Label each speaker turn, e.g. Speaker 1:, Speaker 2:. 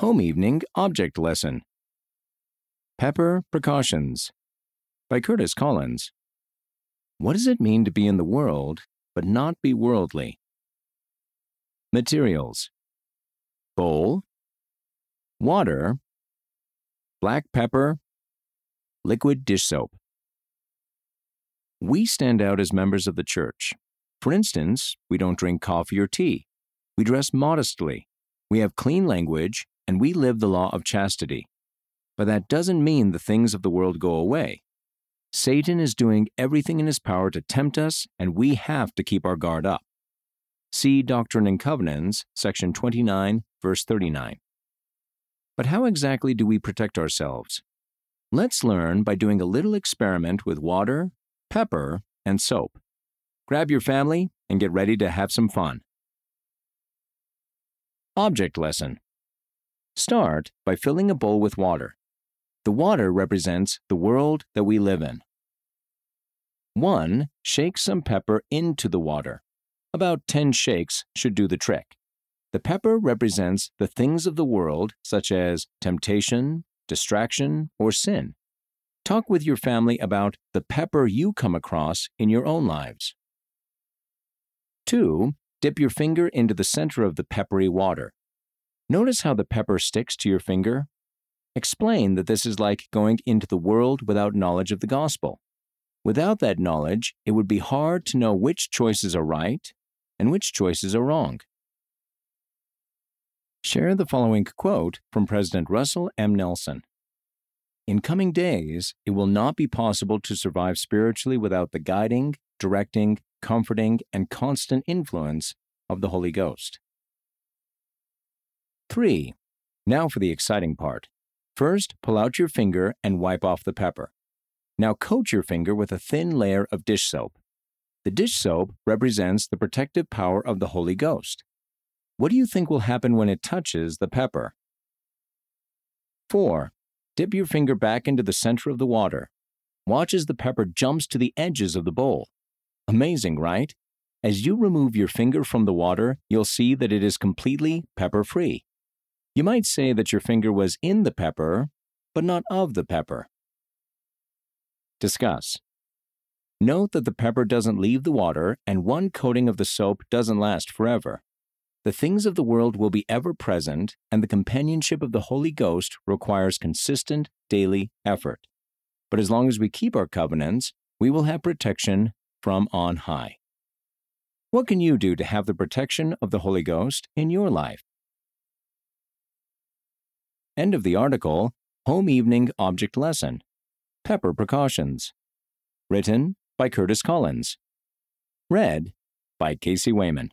Speaker 1: Home Evening Object Lesson Pepper Precautions by Curtis Collins. What does it mean to be in the world but not be worldly? Materials Bowl, Water, Black pepper, Liquid dish soap. We stand out as members of the church. For instance, we don't drink coffee or tea. We dress modestly. We have clean language and we live the law of chastity. But that doesn't mean the things of the world go away. Satan is doing everything in his power to tempt us, and we have to keep our guard up. See Doctrine and Covenants, section 29, verse 39. But how exactly do we protect ourselves? Let's learn by doing a little experiment with water, pepper, and soap. Grab your family and get ready to have some fun. Object Lesson Start by filling a bowl with water. The water represents the world that we live in. 1. Shake some pepper into the water. About 10 shakes should do the trick. The pepper represents the things of the world, such as temptation, distraction, or sin. Talk with your family about the pepper you come across in your own lives. 2. Dip your finger into the center of the peppery water. Notice how the pepper sticks to your finger? Explain that this is like going into the world without knowledge of the gospel. Without that knowledge, it would be hard to know which choices are right and which choices are wrong. Share the following quote from President Russell M. Nelson In coming days, it will not be possible to survive spiritually without the guiding, directing, comforting, and constant influence of the Holy Ghost. 3. Now for the exciting part. First, pull out your finger and wipe off the pepper. Now coat your finger with a thin layer of dish soap. The dish soap represents the protective power of the Holy Ghost. What do you think will happen when it touches the pepper? 4. Dip your finger back into the center of the water. Watch as the pepper jumps to the edges of the bowl. Amazing, right? As you remove your finger from the water, you'll see that it is completely pepper free. You might say that your finger was in the pepper, but not of the pepper. Discuss. Note that the pepper doesn't leave the water and one coating of the soap doesn't last forever. The things of the world will be ever present, and the companionship of the Holy Ghost requires consistent daily effort. But as long as we keep our covenants, we will have protection from on high. What can you do to have the protection of the Holy Ghost in your life? End of the article Home Evening Object Lesson Pepper Precautions. Written by Curtis Collins. Read by Casey Wayman.